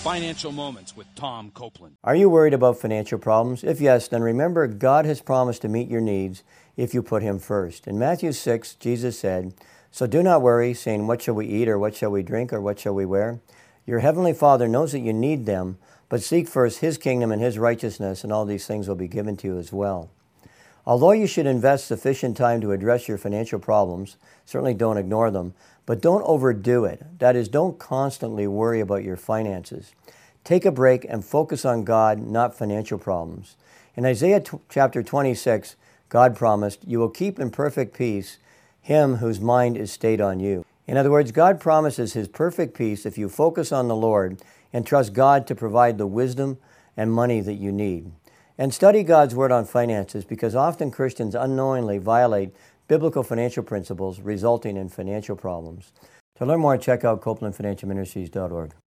Financial Moments with Tom Copeland. Are you worried about financial problems? If yes, then remember God has promised to meet your needs if you put Him first. In Matthew 6, Jesus said, So do not worry, saying, What shall we eat, or what shall we drink, or what shall we wear? Your heavenly Father knows that you need them, but seek first His kingdom and His righteousness, and all these things will be given to you as well. Although you should invest sufficient time to address your financial problems, certainly don't ignore them, but don't overdo it. That is, don't constantly worry about your finances. Take a break and focus on God, not financial problems. In Isaiah t- chapter 26, God promised, You will keep in perfect peace him whose mind is stayed on you. In other words, God promises his perfect peace if you focus on the Lord and trust God to provide the wisdom and money that you need. And study God's Word on finances because often Christians unknowingly violate biblical financial principles, resulting in financial problems. To learn more, check out CopelandFinancialMinistries.org.